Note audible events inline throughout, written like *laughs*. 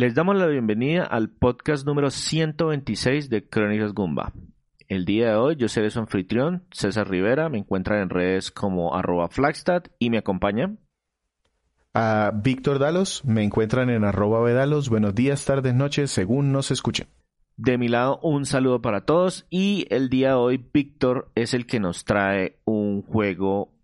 Les damos la bienvenida al podcast número 126 de Crónicas Gumba. El día de hoy yo seré su anfitrión, César Rivera, me encuentran en redes como arroba Flagstad y me acompaña. A Víctor Dalos, me encuentran en arroba Vedalos. Buenos días, tardes, noches, según nos escuchen. De mi lado, un saludo para todos y el día de hoy Víctor es el que nos trae un juego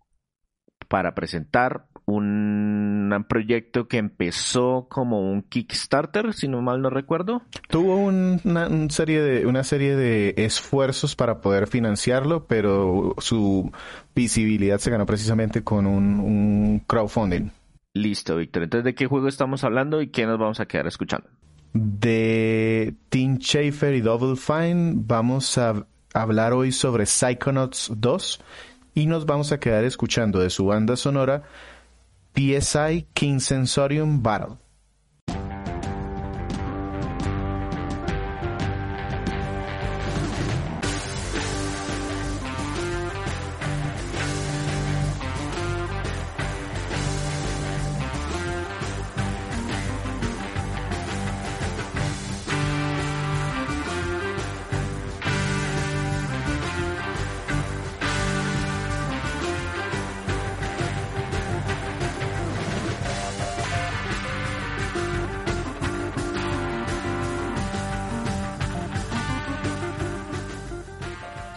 para presentar, un proyecto que empezó como un Kickstarter, si no mal no recuerdo. Tuvo una, serie de, una serie de esfuerzos para poder financiarlo, pero su visibilidad se ganó precisamente con un, crowdfunding. Listo, Víctor. Entonces, ¿de qué juego estamos hablando y qué nos vamos a quedar escuchando? De Team Schafer y Double Fine vamos a hablar hoy sobre Psychonauts 2 y nos vamos a quedar escuchando de su banda sonora PSI King Sensorium Battle.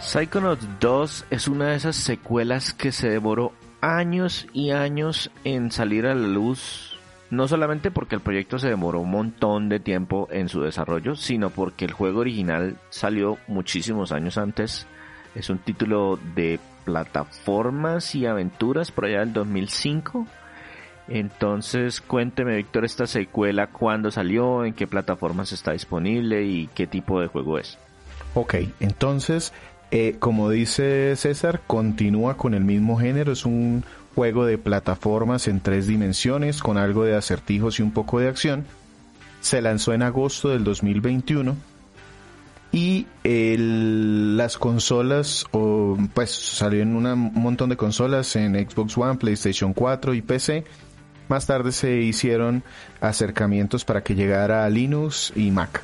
Psychonauts 2 es una de esas secuelas que se devoró años y años en salir a la luz, no solamente porque el proyecto se demoró un montón de tiempo en su desarrollo, sino porque el juego original salió muchísimos años antes. Es un título de plataformas y aventuras por allá del 2005. Entonces, cuénteme, Víctor, esta secuela, cuándo salió, en qué plataformas está disponible y qué tipo de juego es. Ok, entonces eh, como dice César, continúa con el mismo género, es un juego de plataformas en tres dimensiones con algo de acertijos y un poco de acción. Se lanzó en agosto del 2021 y las consolas, pues salió en un montón de consolas en Xbox One, PlayStation 4 y PC. Más tarde se hicieron acercamientos para que llegara a Linux y Mac.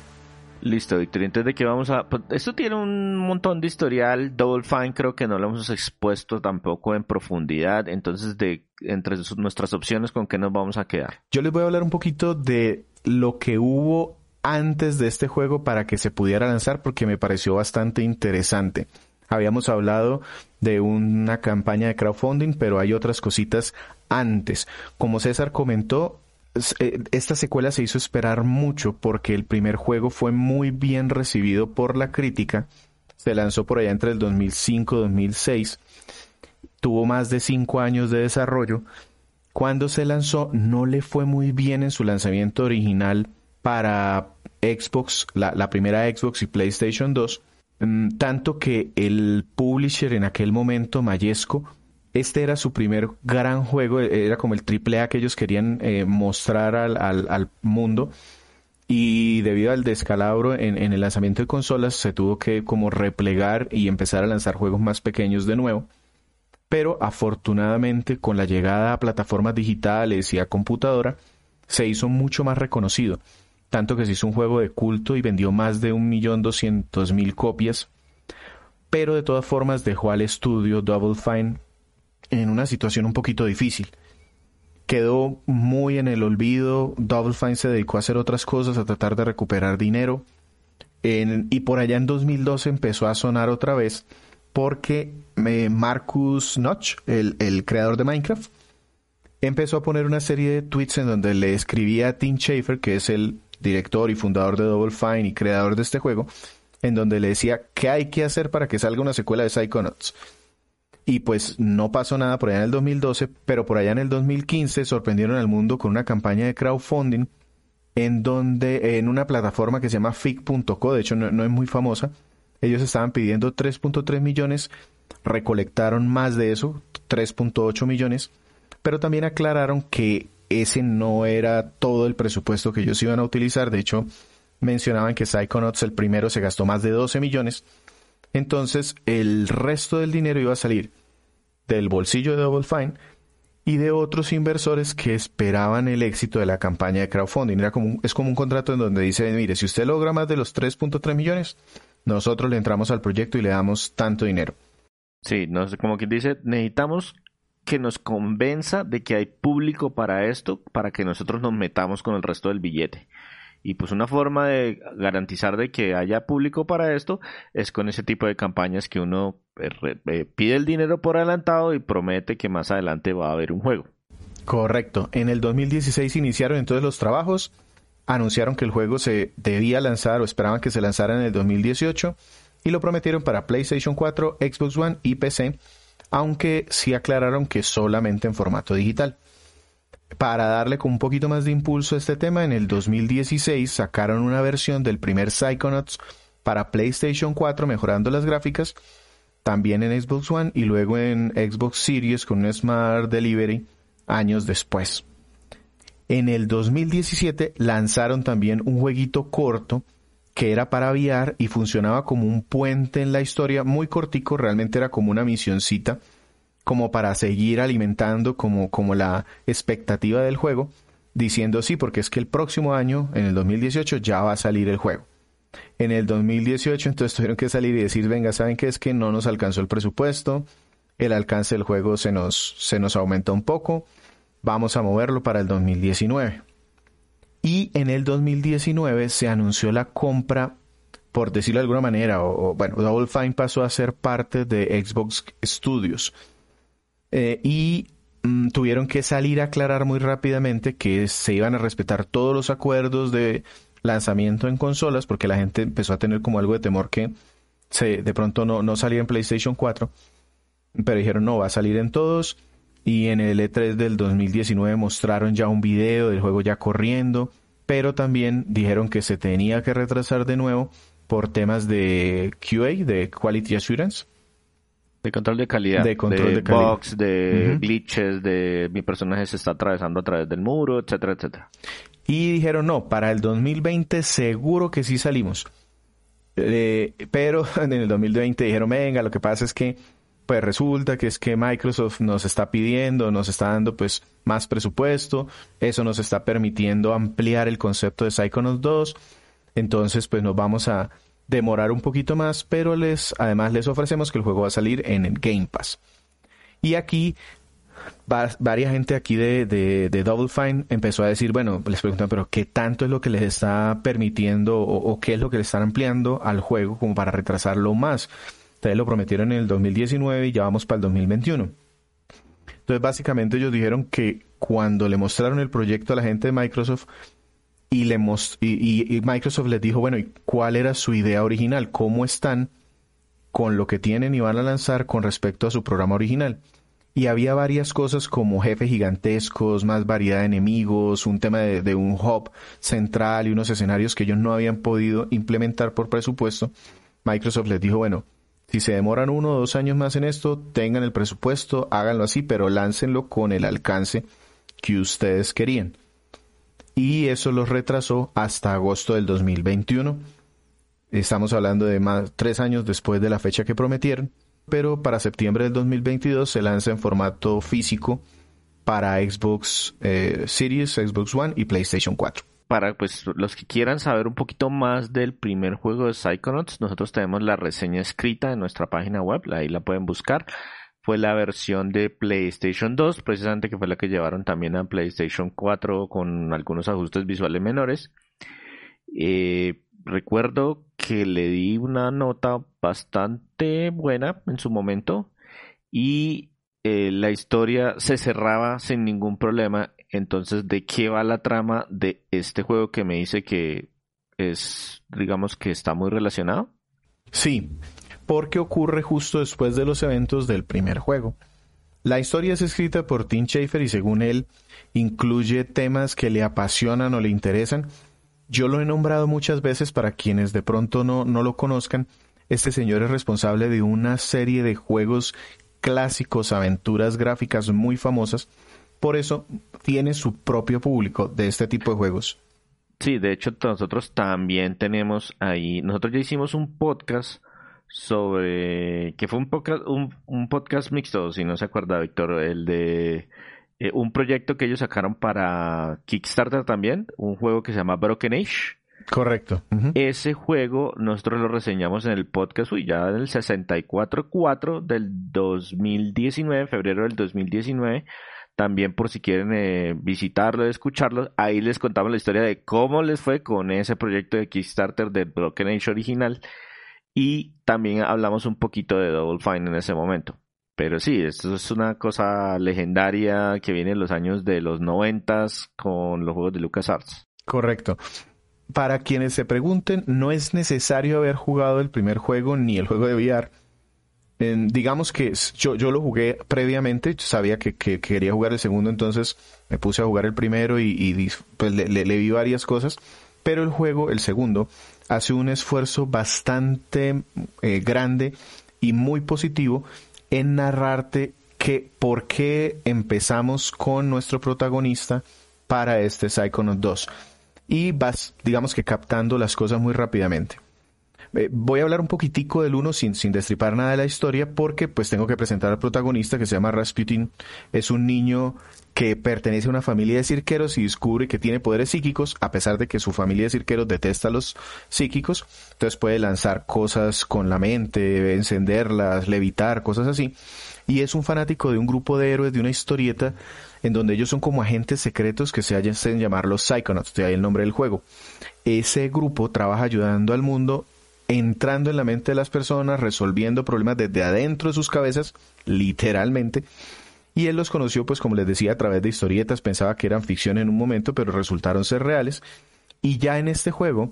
Listo, Victor. Entonces, ¿de qué vamos a...? Pues, esto tiene un montón de historial. Double Fine creo que no lo hemos expuesto tampoco en profundidad. Entonces, de entre nuestras opciones, ¿con qué nos vamos a quedar? Yo les voy a hablar un poquito de lo que hubo antes de este juego para que se pudiera lanzar porque me pareció bastante interesante. Habíamos hablado de una campaña de crowdfunding, pero hay otras cositas antes. Como César comentó, esta secuela se hizo esperar mucho porque el primer juego fue muy bien recibido por la crítica. Se lanzó por allá entre el 2005 y 2006. Tuvo más de cinco años de desarrollo. Cuando se lanzó no le fue muy bien en su lanzamiento original para Xbox, la, la primera Xbox y PlayStation 2. Mm, tanto que el publisher en aquel momento, Mayesco, este era su primer gran juego, era como el triple A que ellos querían eh, mostrar al, mundo. Y debido al descalabro en, en, el lanzamiento de consolas, se tuvo que como replegar y empezar a lanzar juegos más pequeños de nuevo. Pero afortunadamente, con la llegada a plataformas digitales y a computadora, se hizo mucho más reconocido. Tanto que se hizo un juego de culto y vendió más de un millón doscientos mil copias. Pero de todas formas dejó al estudio Double Fine en una situación un poquito difícil. Quedó muy en el olvido, Double Fine se dedicó a hacer otras cosas, a tratar de recuperar dinero. y por allá en 2012 empezó a sonar otra vez porque eh, Marcus Notch, el, el, creador de Minecraft, empezó a poner una serie de tweets en donde le escribía a Tim Schafer, que es el director y fundador de Double Fine y creador de este juego, en donde le decía qué hay que hacer para que salga una secuela de Psychonauts. Y pues no pasó nada por allá en el 2012, pero por allá en el 2015 sorprendieron al mundo con una campaña de crowdfunding en donde, en una plataforma que se llama FIC.co, de hecho no, es muy famosa, ellos estaban pidiendo 3.3 millones, recolectaron más de eso, 3.8 millones, pero también aclararon que ese no era todo el presupuesto que ellos iban a utilizar, de hecho mencionaban que Psychonauts el primero se gastó más de 12 millones, entonces el resto del dinero iba a salir del bolsillo de Double Fine y de otros inversores que esperaban el éxito de la campaña de crowdfunding. Es como un contrato en donde dice, mire, si usted logra más de los 3.3 millones, nosotros le entramos al proyecto y le damos tanto dinero. Sí, no como quien dice, necesitamos que nos convenza de que hay público para esto, para que nosotros nos metamos con el resto del billete. Y pues una forma de garantizar de que haya público para esto es con ese tipo de campañas que uno eh, eh, pide el dinero por adelantado y promete que más adelante va a haber un juego. Correcto. En el 2016 iniciaron entonces los trabajos, anunciaron que el juego se debía lanzar o esperaban que se lanzara en el 2018 y lo prometieron para PlayStation 4, Xbox One y PC aunque sí aclararon que solamente en formato digital. Para darle con un poquito más de impulso a este tema, en el 2016 sacaron una versión del primer Psychonauts para PlayStation 4 mejorando las gráficas, también en Xbox One y luego en Xbox Series con un Smart Delivery años después. En el 2017 lanzaron también un jueguito corto que era para aviar y funcionaba como un puente en la historia, muy cortico, realmente era como una misioncita, como para seguir alimentando como, como la expectativa del juego, diciendo sí, porque es que el próximo año, en el 2018, ya va a salir el juego. En el 2018 entonces tuvieron que salir y decir, venga, ¿saben qué es que no nos alcanzó el presupuesto? El alcance del juego se nos, se nos aumenta un poco, vamos a moverlo para el 2019. Y en el 2019 se anunció la compra, por decirlo de alguna manera, o, bueno, Double Fine pasó a ser parte de Xbox Studios. Eh, y mm, tuvieron que salir a aclarar muy rápidamente que se iban a respetar todos los acuerdos de lanzamiento en consolas, porque la gente empezó a tener como algo de temor que se, de pronto no, no salía en PlayStation 4. Pero dijeron, no, va a salir en todos y en el E3 del 2019 mostraron ya un video del juego ya corriendo, pero también dijeron que se tenía que retrasar de nuevo por temas de QA, de Quality Assurance. De control de calidad. De control de, calidad. bugs, de glitches, de mi personaje se está atravesando a través del muro, etcétera, etcétera. Y dijeron, no, para el 2020 seguro que sí salimos. Eh, pero *laughs* en el 2020 dijeron, venga, lo que pasa es que pues resulta que es que Microsoft nos está pidiendo, nos está dando pues más presupuesto, eso nos está permitiendo ampliar el concepto de Psychonauts 2, entonces pues nos vamos a demorar un poquito más, pero les además les ofrecemos que el juego va a salir en el Game Pass. Y aquí varias gente aquí de, de, Double Fine empezó a decir, bueno, les preguntan, pero ¿qué tanto es lo que les está permitiendo o, o qué es lo que le están ampliando al juego como para retrasarlo más? Ustedes lo prometieron en el 2019 y ya vamos para el 2021. Entonces, básicamente ellos dijeron que cuando le mostraron el proyecto a la gente de Microsoft y, le Microsoft les dijo, bueno, ¿y cuál era su idea original? ¿Cómo están con lo que tienen y van a lanzar con respecto a su programa original? Y había varias cosas como jefes gigantescos, más variedad de enemigos, un tema de, de un hub central y unos escenarios que ellos no habían podido implementar por presupuesto. Microsoft les dijo, bueno, si se demoran uno o dos años más en esto, tengan el presupuesto, háganlo así, pero láncenlo con el alcance que ustedes querían. Y eso los retrasó hasta agosto del 2021. Estamos hablando de más tres años después de la fecha que prometieron, pero para septiembre del 2022 se lanza en formato físico para Xbox eh, Series, Xbox One y PlayStation 4 para pues los que quieran saber un poquito más del primer juego de Psychonauts, nosotros tenemos la reseña escrita en nuestra página web, ahí la pueden buscar. Fue la versión de PlayStation 2, precisamente que fue la que llevaron también a PlayStation 4 con algunos ajustes visuales menores. Eh, recuerdo que le di una nota bastante buena en su momento y eh, la historia se cerraba sin ningún problema entonces, ¿de qué va la trama de este juego que me dice que es, digamos, que está muy relacionado? Sí, porque ocurre justo después de los eventos del primer juego. La historia es escrita por Tim Schafer y según él incluye temas que le apasionan o le interesan. Yo lo he nombrado muchas veces para quienes de pronto no, no lo conozcan. Este señor es responsable de una serie de juegos clásicos, aventuras gráficas muy famosas por eso tiene su propio público de este tipo de juegos. Sí, de hecho nosotros también tenemos ahí, nosotros ya hicimos un podcast sobre, que fue un podcast, un, podcast mixto, si no se acuerda Víctor, el de eh, un proyecto que ellos sacaron para Kickstarter también, un juego que se llama Broken Age. Correcto. Ese juego nosotros lo reseñamos en el podcast, uy, ya en el 64.4 del 2019, febrero del 2019. También por si quieren eh, visitarlo, escucharlo, ahí les contamos la historia de cómo les fue con ese proyecto de Kickstarter del Broken Age original. Y también hablamos un poquito de Double Fine en ese momento. Pero sí, esto es una cosa legendaria que viene en los años de los noventas con los juegos de LucasArts. Correcto. Para quienes se pregunten, no es necesario haber jugado el primer juego ni el juego de VR. digamos que yo, yo lo jugué previamente, sabía que, quería jugar el segundo, entonces me puse a jugar el primero y, pues le, vi varias cosas. Pero el juego, el segundo, hace un esfuerzo bastante eh, grande y muy positivo en narrarte que por qué empezamos con nuestro protagonista para este Psychonaut 2. Y vas, digamos que captando las cosas muy rápidamente. Eh, voy a hablar un poquitico del uno sin, sin destripar nada de la historia porque pues tengo que presentar al protagonista que se llama Rasputin. Es un niño que pertenece a una familia de cirqueros y descubre que tiene poderes psíquicos, a pesar de que su familia de cirqueros detesta a los psíquicos, entonces puede lanzar cosas con la mente, encenderlas, levitar, cosas así. Y es un fanático de un grupo de héroes, de una historieta, en donde ellos son como agentes secretos que se hacen llamar los Psychonauts, de ahí el nombre del juego. Ese grupo trabaja ayudando al mundo, entrando en la mente de las personas, resolviendo problemas desde adentro de sus cabezas, literalmente, y él los conoció, pues como les decía, a través de historietas, pensaba que eran ficción en un momento, pero resultaron ser reales. Y ya en este juego,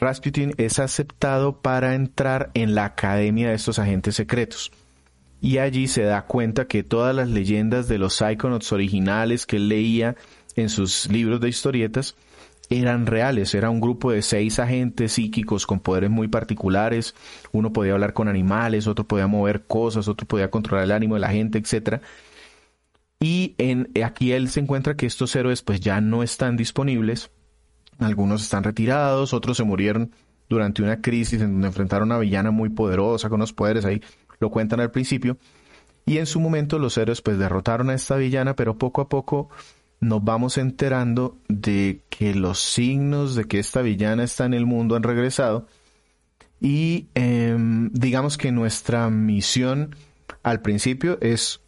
Rasputin es aceptado para entrar en la academia de estos agentes secretos. Y allí se da cuenta que todas las leyendas de los Psychonauts originales que él leía en sus libros de historietas eran reales. Era un grupo de seis agentes psíquicos con poderes muy particulares. Uno podía hablar con animales, otro podía mover cosas, otro podía controlar el ánimo de la gente, etcétera y en, aquí él se encuentra que estos héroes pues ya no están disponibles. Algunos están retirados, otros se murieron durante una crisis en donde enfrentaron a una villana muy poderosa con los poderes, ahí lo cuentan al principio. Y en su momento los héroes pues derrotaron a esta villana, pero poco a poco nos vamos enterando de que los signos de que esta villana está en el mundo han regresado. Y em, digamos que nuestra misión al principio es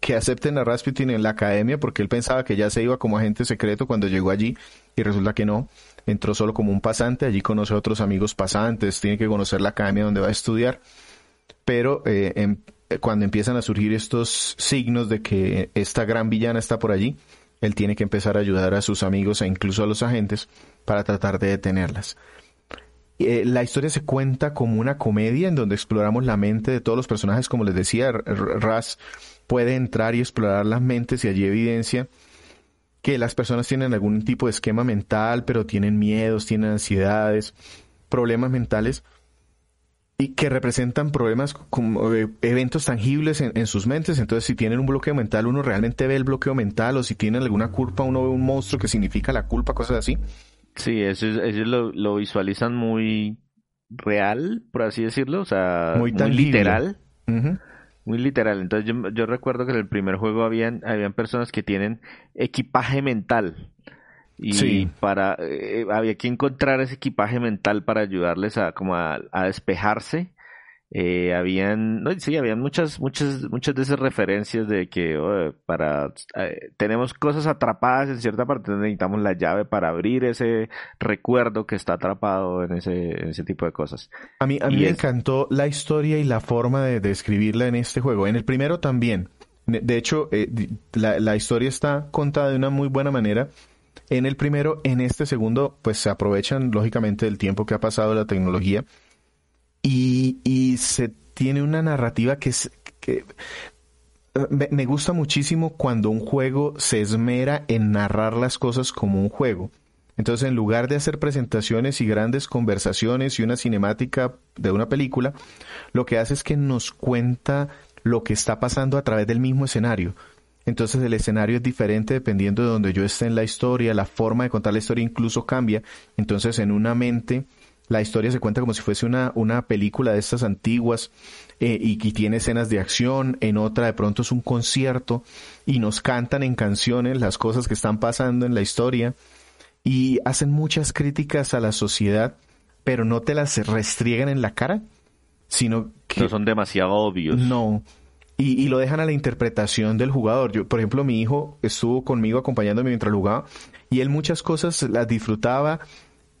que acepten a Rasputin en la academia porque él pensaba que ya se iba como agente secreto cuando llegó allí y resulta que no. Entró solo como un pasante, allí conoce a otros amigos pasantes, tiene que conocer la academia donde va a estudiar. Pero eh, em, cuando empiezan a surgir estos signos de que esta gran villana está por allí, él tiene que empezar a ayudar a sus amigos e incluso a los agentes para tratar de detenerlas. Eh, la historia se cuenta como una comedia en donde exploramos la mente de todos los personajes, como les decía, Ras puede entrar y explorar las mentes y allí evidencia que las personas tienen algún tipo de esquema mental, pero tienen miedos, tienen ansiedades, problemas mentales y que representan problemas como eh, eventos tangibles en, sus mentes. Entonces, si tienen un bloqueo mental, uno realmente ve el bloqueo mental, o si tienen alguna culpa, uno ve un monstruo que significa la culpa, cosas así. Sí, eso, ellos lo, visualizan muy real, por así decirlo, o sea, muy, literal muy literal. Entonces yo, yo, recuerdo que en el primer juego habían, habían personas que tienen equipaje mental. Y para eh, había que encontrar ese equipaje mental para ayudarles a como a despejarse eh, habían, no, sí, habían muchas, muchas, muchas de esas referencias de que oh, para, eh, tenemos cosas atrapadas en cierta parte, necesitamos la llave para abrir ese recuerdo que está atrapado en ese, ese tipo de cosas. A mí, a mí me encantó la historia y la forma de describirla en este juego. En el primero también. De hecho, eh, la, la historia está contada de una muy buena manera. En el primero, en este segundo, pues se aprovechan lógicamente del tiempo que ha pasado la tecnología y, se tiene una narrativa que, es, que me, me, gusta muchísimo cuando un juego se esmera en narrar las cosas como un juego. Entonces, en lugar de hacer presentaciones y grandes conversaciones y una cinemática de una película, lo que hace es que nos cuenta lo que está pasando a través del mismo escenario. Entonces el escenario es diferente dependiendo de donde yo esté en la historia, la forma de contar la historia incluso cambia. Entonces en una mente La historia se cuenta como si fuese una, una película de estas antiguas eh, y, y, tiene escenas de acción. En otra de pronto es un concierto y nos cantan en canciones las cosas que están pasando en la historia y hacen muchas críticas a la sociedad, pero no te las restriegan en la cara, sino que... No son demasiado obvios. No. Y, lo dejan a la interpretación del jugador. Yo, por ejemplo, mi hijo estuvo conmigo acompañándome mientras jugaba y él muchas cosas las disfrutaba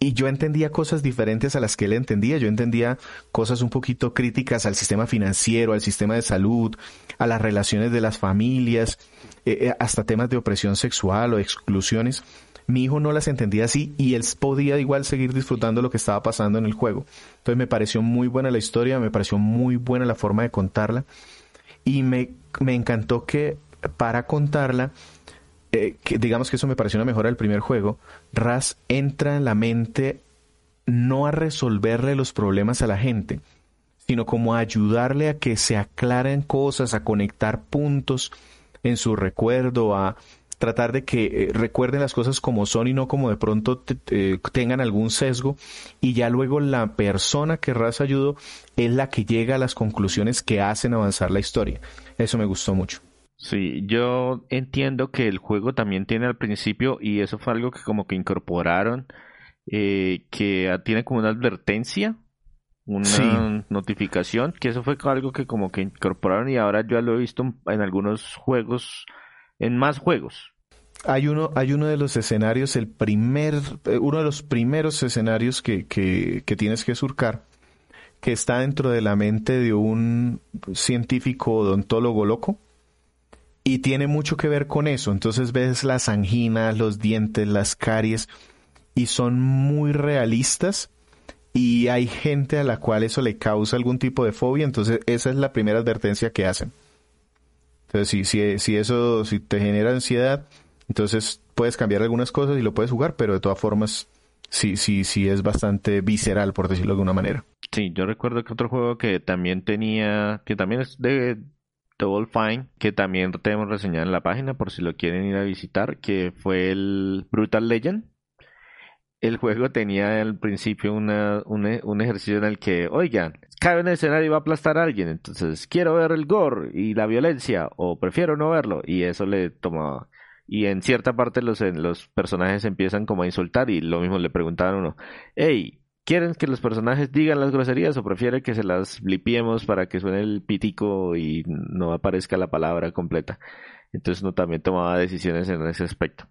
y yo entendía cosas diferentes a las que él entendía. Yo entendía cosas un poquito críticas al sistema financiero, al sistema de salud, a las relaciones de las familias, eh, eh, hasta temas de opresión sexual o exclusiones. Mi hijo no las entendía así y él podía igual seguir disfrutando lo que estaba pasando en el juego. Entonces me pareció muy buena la historia, me pareció muy buena la forma de contarla y me, me encantó que para contarla eh, digamos que eso me pareció una mejora del primer juego, Raz entra en la mente no a resolverle los problemas a la gente, sino como a ayudarle a que se aclaren cosas, a conectar puntos en su recuerdo, a tratar de que eh, recuerden las cosas como son y no como de pronto tengan algún sesgo y ya luego la persona que Raz ayudó es la que llega a las conclusiones que hacen avanzar la historia. Eso me gustó mucho. Sí, yo entiendo que el juego también tiene al principio, y eso fue algo que como que incorporaron, eh, que tiene como una advertencia, una notificación, que eso fue algo que como que incorporaron y ahora yo lo he visto en algunos juegos, en más juegos. Hay uno, hay uno de los escenarios, el primer, eh, uno de los primeros escenarios que, que, que tienes que surcar, que está dentro de la mente de un científico odontólogo loco y tiene mucho que ver con eso. Entonces ves las anginas, los dientes, las caries y son muy realistas y hay gente a la cual eso le causa algún tipo de fobia, entonces esa es la primera advertencia que hacen. Entonces si, si, si eso si te genera ansiedad, entonces puedes cambiar algunas cosas y lo puedes jugar, pero de todas formas sí, sí, sí es bastante visceral, por decirlo de alguna manera. Sí, yo recuerdo que otro juego que también tenía, que también es de, Double Fine, que también tenemos reseñado en la página por si lo quieren ir a visitar, que fue el Brutal Legend. El juego tenía al principio una, un, ejercicio en el que, oigan, cae en el escenario y va a aplastar a alguien, entonces quiero ver el gore y la violencia, o prefiero no verlo, y eso le tomaba. Y en cierta parte los, los personajes empiezan como a insultar y lo mismo le preguntaban a uno, hey, ¿Quieren que los personajes digan las groserías o prefieren que se las blipiemos para que suene el pitico y no aparezca la palabra completa? Entonces uno también tomaba decisiones en ese aspecto.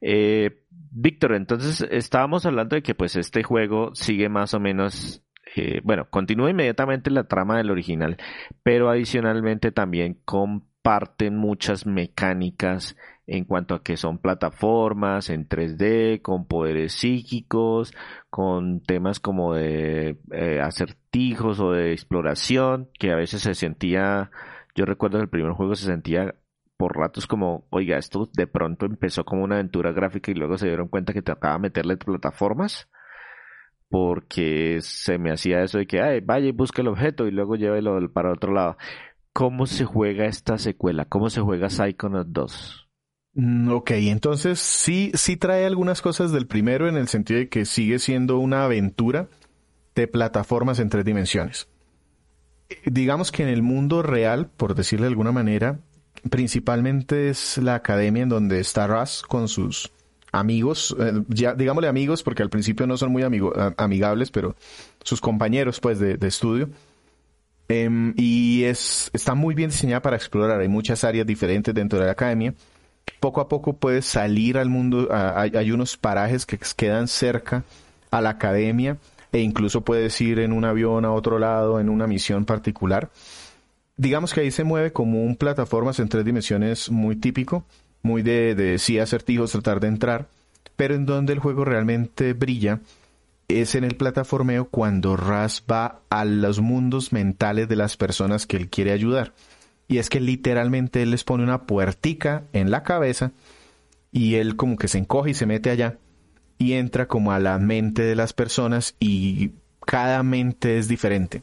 Eh, Víctor, entonces estábamos hablando de que pues este juego sigue más o menos, eh, bueno, continúa inmediatamente la trama del original, pero adicionalmente también comparten muchas mecánicas en cuanto a que son plataformas en 3D, con poderes psíquicos, con temas como de eh, acertijos o de exploración, que a veces se sentía, yo recuerdo que el primer juego se sentía por ratos como, oiga, esto de pronto empezó como una aventura gráfica y luego se dieron cuenta que trataba de meterle plataformas porque se me hacía eso de que, ay, vaya y busque el objeto y luego llévelo para otro lado. ¿Cómo se juega esta secuela? ¿Cómo se juega Psychonauts 2? Mm, ok, entonces sí, sí trae algunas cosas del primero en el sentido de que sigue siendo una aventura de plataformas en tres dimensiones. Digamos que en el mundo real, por decirle de alguna manera, principalmente es la academia en donde está Russ con sus amigos, eh, digámosle amigos porque al principio no son muy amigables, pero sus compañeros pues de, estudio. Em, y es, está muy bien diseñada para explorar, hay muchas áreas diferentes dentro de la academia poco a poco puedes salir al mundo, hay, unos parajes que quedan cerca a la academia e incluso puedes ir en un avión a otro lado en una misión particular. Digamos que ahí se mueve como un plataformas en tres dimensiones muy típico, muy de, de sí acertijos, tratar de entrar, pero en donde el juego realmente brilla es en el plataformeo cuando Raz va a los mundos mentales de las personas que él quiere ayudar. Y es que literalmente él les pone una puertica en la cabeza y él como que se encoge y se mete allá y entra como a la mente de las personas y cada mente es diferente.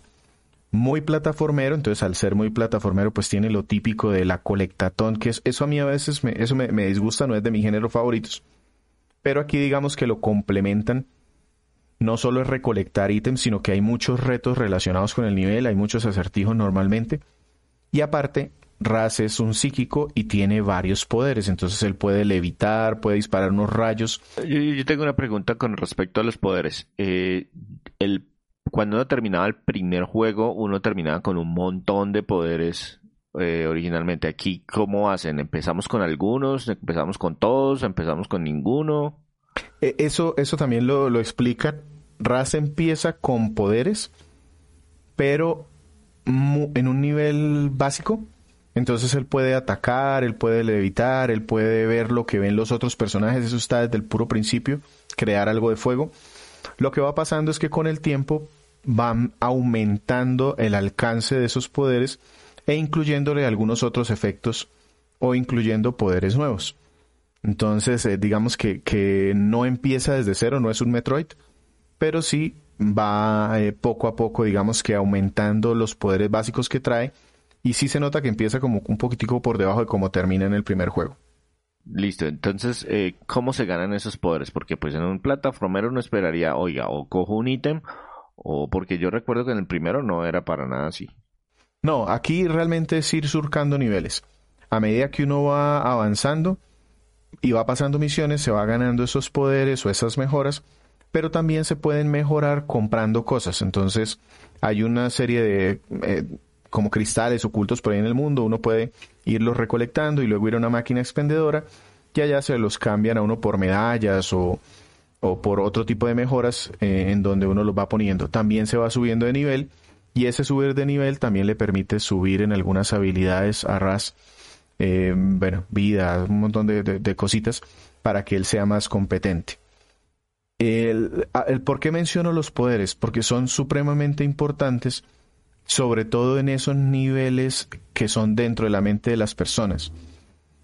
Muy plataformero, entonces al ser muy plataformero pues tiene lo típico de la colectatón, que es, eso a mí a veces me, eso me, disgusta, no es de mis géneros favoritos. Pero aquí digamos que lo complementan no solo es recolectar ítems, sino que hay muchos retos relacionados con el nivel, hay muchos acertijos normalmente. Y aparte, Raz es un psíquico y tiene varios poderes, entonces él puede levitar, puede disparar unos rayos. Yo, tengo una pregunta con respecto a los poderes. Eh, el, cuando uno terminaba el primer juego, uno terminaba con un montón de poderes eh, originalmente. Aquí, ¿cómo hacen? ¿Empezamos con algunos? ¿Empezamos con todos? ¿Empezamos con ninguno? E, eso, eso también lo, lo explica. Raz empieza con poderes, pero en un nivel básico entonces él puede atacar, él puede levitar, él puede ver lo que ven los otros personajes, eso está desde el puro principio, crear algo de fuego. Lo que va pasando es que con el tiempo van aumentando el alcance de esos poderes e incluyéndole algunos otros efectos o incluyendo poderes nuevos. Entonces, eh, digamos que, que, no empieza desde cero, no es un Metroid, pero sí va eh, poco a poco, digamos que aumentando los poderes básicos que trae y sí se nota que empieza como un poquitico por debajo de cómo termina en el primer juego. Listo, entonces, eh, ¿cómo se ganan esos poderes? Porque pues en un plataformero uno esperaría, oiga, o cojo un ítem, o porque yo recuerdo que en el primero no era para nada así. No, aquí realmente es ir surcando niveles. A medida que uno va avanzando y va pasando misiones, se va ganando esos poderes o esas mejoras, pero también se pueden mejorar comprando cosas. Entonces, hay una serie de... Eh, como cristales ocultos por ahí en el mundo, uno puede irlos recolectando y luego ir a una máquina expendedora y allá se los cambian a uno por medallas o, por otro tipo de mejoras eh, en donde uno los va poniendo. También se va subiendo de nivel y ese subir de nivel también le permite subir en algunas habilidades a RAS, eh, bueno, vida, un montón de, cositas para que él sea más competente. El, el, ¿Por qué menciono los poderes? Porque son supremamente importantes sobre todo en esos niveles que son dentro de la mente de las personas.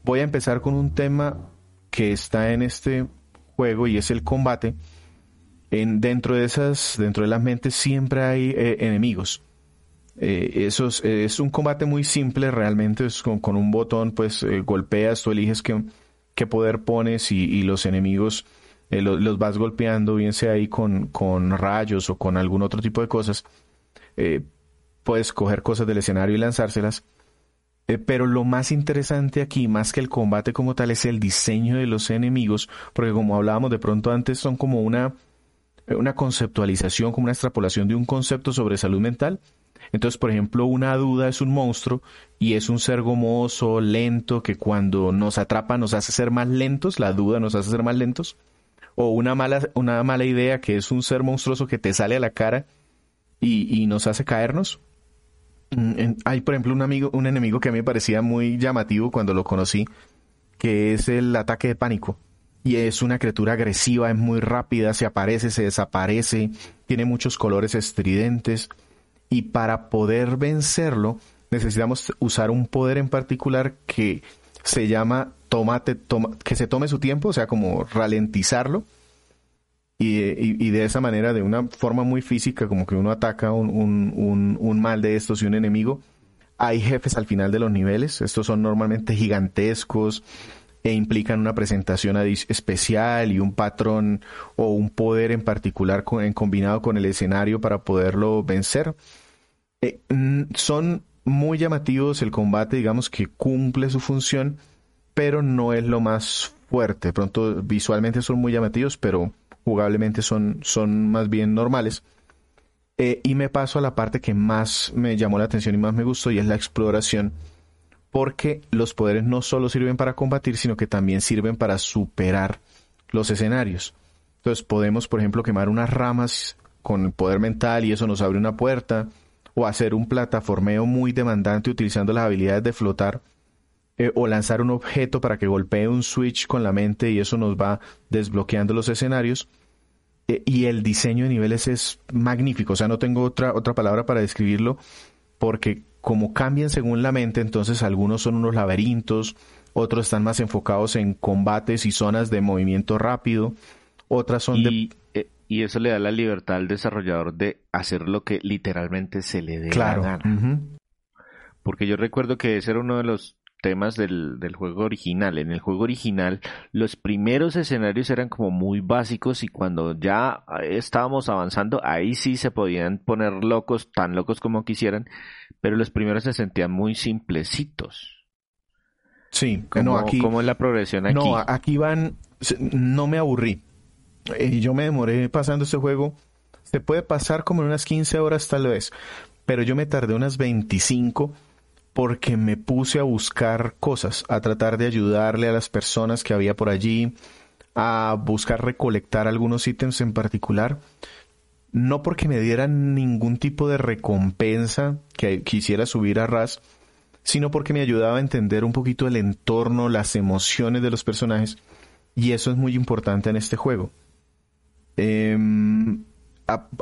Voy a empezar con un tema que está en este juego y es el combate. En, dentro de esas, dentro de las mentes siempre hay eh, enemigos. Eh, eso es, un combate muy simple realmente, es con, un botón pues eh, golpeas, tú eliges qué, qué poder pones y, los enemigos los, vas golpeando, bien sea ahí con, con rayos o con algún otro tipo de cosas puedes coger cosas del escenario y lanzárselas. Eh, pero lo más interesante aquí, más que el combate como tal, es el diseño de los enemigos, porque como hablábamos de pronto antes, son como una, eh, una conceptualización, como una extrapolación de un concepto sobre salud mental. Entonces, por ejemplo, una duda es un monstruo y es un ser gomoso, lento, que cuando nos atrapa nos hace ser más lentos, la duda nos hace ser más lentos. O una mala, una mala idea que es un ser monstruoso que te sale a la cara y, y nos hace caernos. Mm, hay, por ejemplo, un amigo, un enemigo que a mí me parecía muy llamativo cuando lo conocí, que es el ataque de pánico. Y es una criatura agresiva, es muy rápida, se aparece, se desaparece, tiene muchos colores estridentes. Y para poder vencerlo, necesitamos usar un poder en particular que se llama tomate, toma, que se tome su tiempo, o sea, como ralentizarlo y, de esa manera, de una forma muy física, como que uno ataca un, mal de estos y un enemigo, hay jefes al final de los niveles. Estos son normalmente gigantescos e implican una presentación especial y un patrón o un poder en particular en combinado con el escenario para poderlo vencer. Eh, son muy llamativos el combate, digamos que cumple su función, pero no es lo más fuerte. pronto visualmente son muy llamativos, pero jugablemente son, son más bien normales. Eh, y me paso a la parte que más me llamó la atención y más me gustó y es la exploración, porque los poderes no solo sirven para combatir, sino que también sirven para superar los escenarios. Entonces podemos, por ejemplo, quemar unas ramas con el poder mental y eso nos abre una puerta, o hacer un plataformeo muy demandante utilizando las habilidades de flotar eh, o lanzar un objeto para que golpee un switch con la mente y eso nos va desbloqueando los escenarios. Eh, y el diseño de niveles es magnífico, o sea, no tengo otra, otra palabra para describirlo, porque como cambian según la mente, entonces algunos son unos laberintos, otros están más enfocados en combates y zonas de movimiento rápido, otras son de... Eh, y eso le da la libertad al desarrollador de hacer lo que literalmente se le dé claro. la gana. Porque yo recuerdo que ese era uno de los temas del, del, juego original. En el juego original los primeros escenarios eran como muy básicos y cuando ya estábamos avanzando ahí sí se podían poner locos, tan locos como quisieran, pero los primeros se sentían muy simplecitos. Sí, ¿Cómo, aquí, ¿cómo es la progresión aquí? No, aquí van, no me aburrí. Eh, yo me demoré pasando este juego. Se puede pasar como en unas 15 horas tal vez, pero yo me tardé unas 25 porque me puse a buscar cosas, a tratar de ayudarle a las personas que había por allí, a buscar recolectar algunos ítems en particular, no porque me dieran ningún tipo de recompensa que quisiera subir a RAS, sino porque me ayudaba a entender un poquito el entorno, las emociones de los personajes, y eso es muy importante en este juego. Em,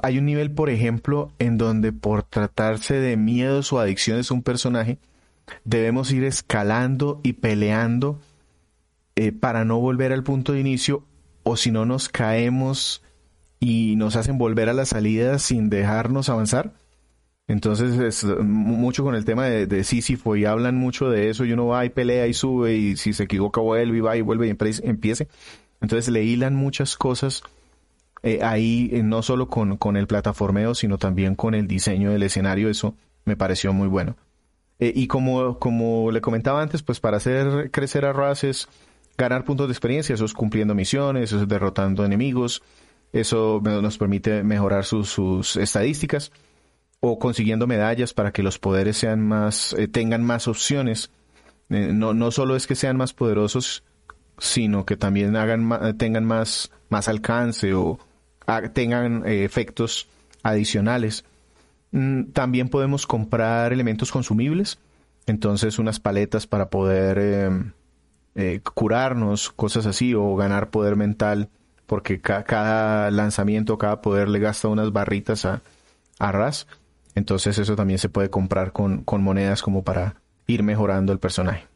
hay un nivel, por ejemplo, en donde por tratarse de miedos o adicciones a un personaje, debemos ir escalando y peleando eh, para no volver al punto de inicio o si no nos caemos y nos hacen volver a la salida sin dejarnos avanzar. Entonces es mucho con el tema de, de Sísifo y hablan mucho de eso y uno va y pelea y sube y si se equivoca vuelve y va y vuelve y empiece. Entonces le hilan muchas cosas eh, ahí, eh, no solo con, con, el plataformeo, sino también con el diseño del escenario. Eso me pareció muy bueno. Eh, y como, como le comentaba antes, pues para hacer crecer a Raz es ganar puntos de experiencia, eso es cumpliendo misiones, eso es derrotando enemigos, eso nos permite mejorar sus, sus estadísticas o consiguiendo medallas para que los poderes sean más, tengan más opciones. no, no solo es que sean más poderosos, sino que también hagan, tengan más, más alcance o, tengan eh, efectos adicionales. Mm, también podemos comprar elementos consumibles, entonces unas paletas para poder em, eh, curarnos, cosas así, o ganar poder mental, porque cada lanzamiento, cada poder le gasta unas barritas a, a Ras. Entonces eso también se puede comprar con, con monedas como para ir mejorando el personaje.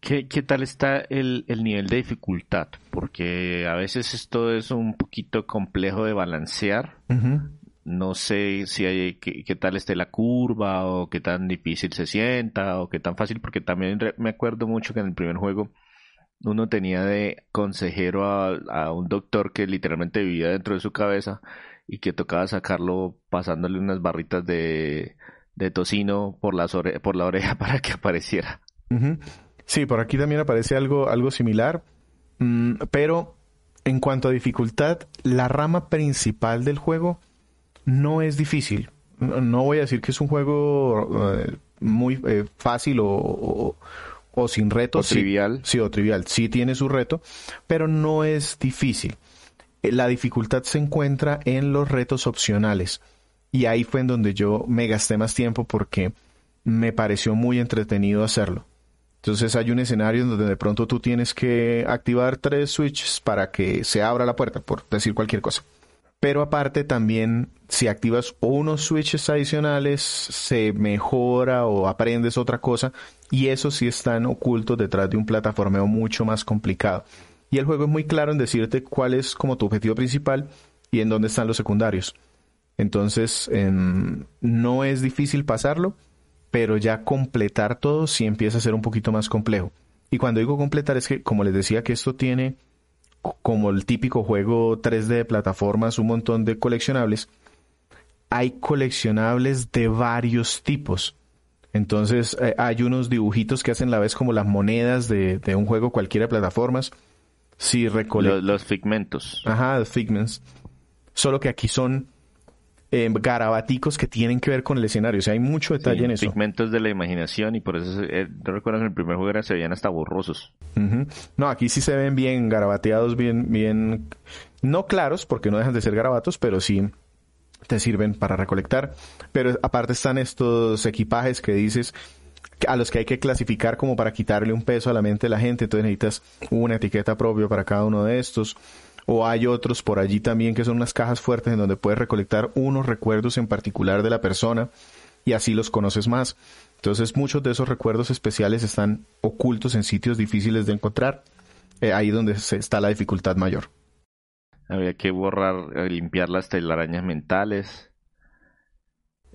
¿Qué, ¿Qué, tal está el, el, nivel de dificultad? Porque a veces esto es un poquito complejo de balancear. No sé si hay qué, qué, tal esté la curva o qué tan difícil se sienta o qué tan fácil, porque también me acuerdo mucho que en el primer juego uno tenía de consejero a, a un doctor que literalmente vivía dentro de su cabeza y que tocaba sacarlo pasándole unas barritas de, de tocino por, las por la oreja *laughs* para que apareciera. Sí, por aquí también aparece algo, algo similar, mm, pero en cuanto a dificultad, la rama principal del juego no es difícil. No voy a decir que es un juego eh, muy eh, fácil o, o, sin reto. O trivial. Sí, o trivial. Sí tiene su reto, pero no es difícil. Eh, la dificultad se encuentra en los retos opcionales. Y ahí fue en donde yo me gasté más tiempo porque me pareció muy entretenido hacerlo. Entonces hay un escenario donde de pronto tú tienes que activar tres switches para que se abra la puerta, por decir cualquier cosa. Pero aparte también, si activas unos switches adicionales, se mejora o aprendes otra cosa. Y eso sí están ocultos detrás de un plataformeo mucho más complicado. Y el juego es muy claro en decirte cuál es como tu objetivo principal y en dónde están los secundarios. Entonces, no es difícil pasarlo pero ya completar todo sí empieza a ser un poquito más complejo. Y cuando digo completar es que, como les decía, que esto tiene como el típico juego 3D de plataformas, un montón de coleccionables. Hay coleccionables de varios tipos. Entonces eh, hay unos dibujitos que hacen la vez como las monedas de, de un juego cualquiera de plataformas. Sí, los, los figmentos. Ajá, los figments. Solo que aquí son eh, garabaticos que tienen que ver con el escenario. O sea, hay mucho detalle en eso. Pigmentos de la imaginación y por eso eh, recuerdo que en el primer juego se veían hasta borrosos. No, aquí sí se ven bien garabateados, bien, bien, no claros porque no dejan de ser garabatos, pero sí te sirven para recolectar. Pero aparte están estos equipajes que dices a los que hay que clasificar como para quitarle un peso a la mente de la gente. Entonces necesitas una etiqueta propia para cada uno de estos o hay otros por allí también que son unas cajas fuertes en donde puedes recolectar unos recuerdos en particular de la persona y así los conoces más. Entonces muchos de esos recuerdos especiales están ocultos en sitios difíciles de encontrar, eh, ahí donde está la dificultad mayor. Había que borrar, eh, limpiar las telarañas mentales.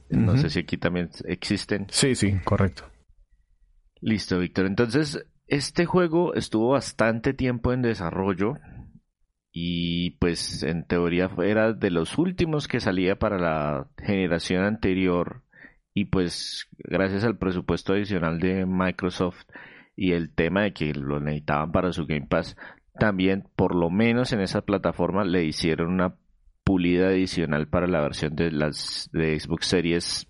No sé si aquí también existen. Sí, sí, correcto. Listo, Víctor. Entonces, este juego estuvo bastante tiempo en desarrollo y pues en teoría era de los últimos que salía para la generación anterior y pues gracias al presupuesto adicional de Microsoft y el tema de que lo necesitaban para su Game Pass, también por lo menos en esa plataforma le hicieron una pulida adicional para la versión de las de Xbox Series.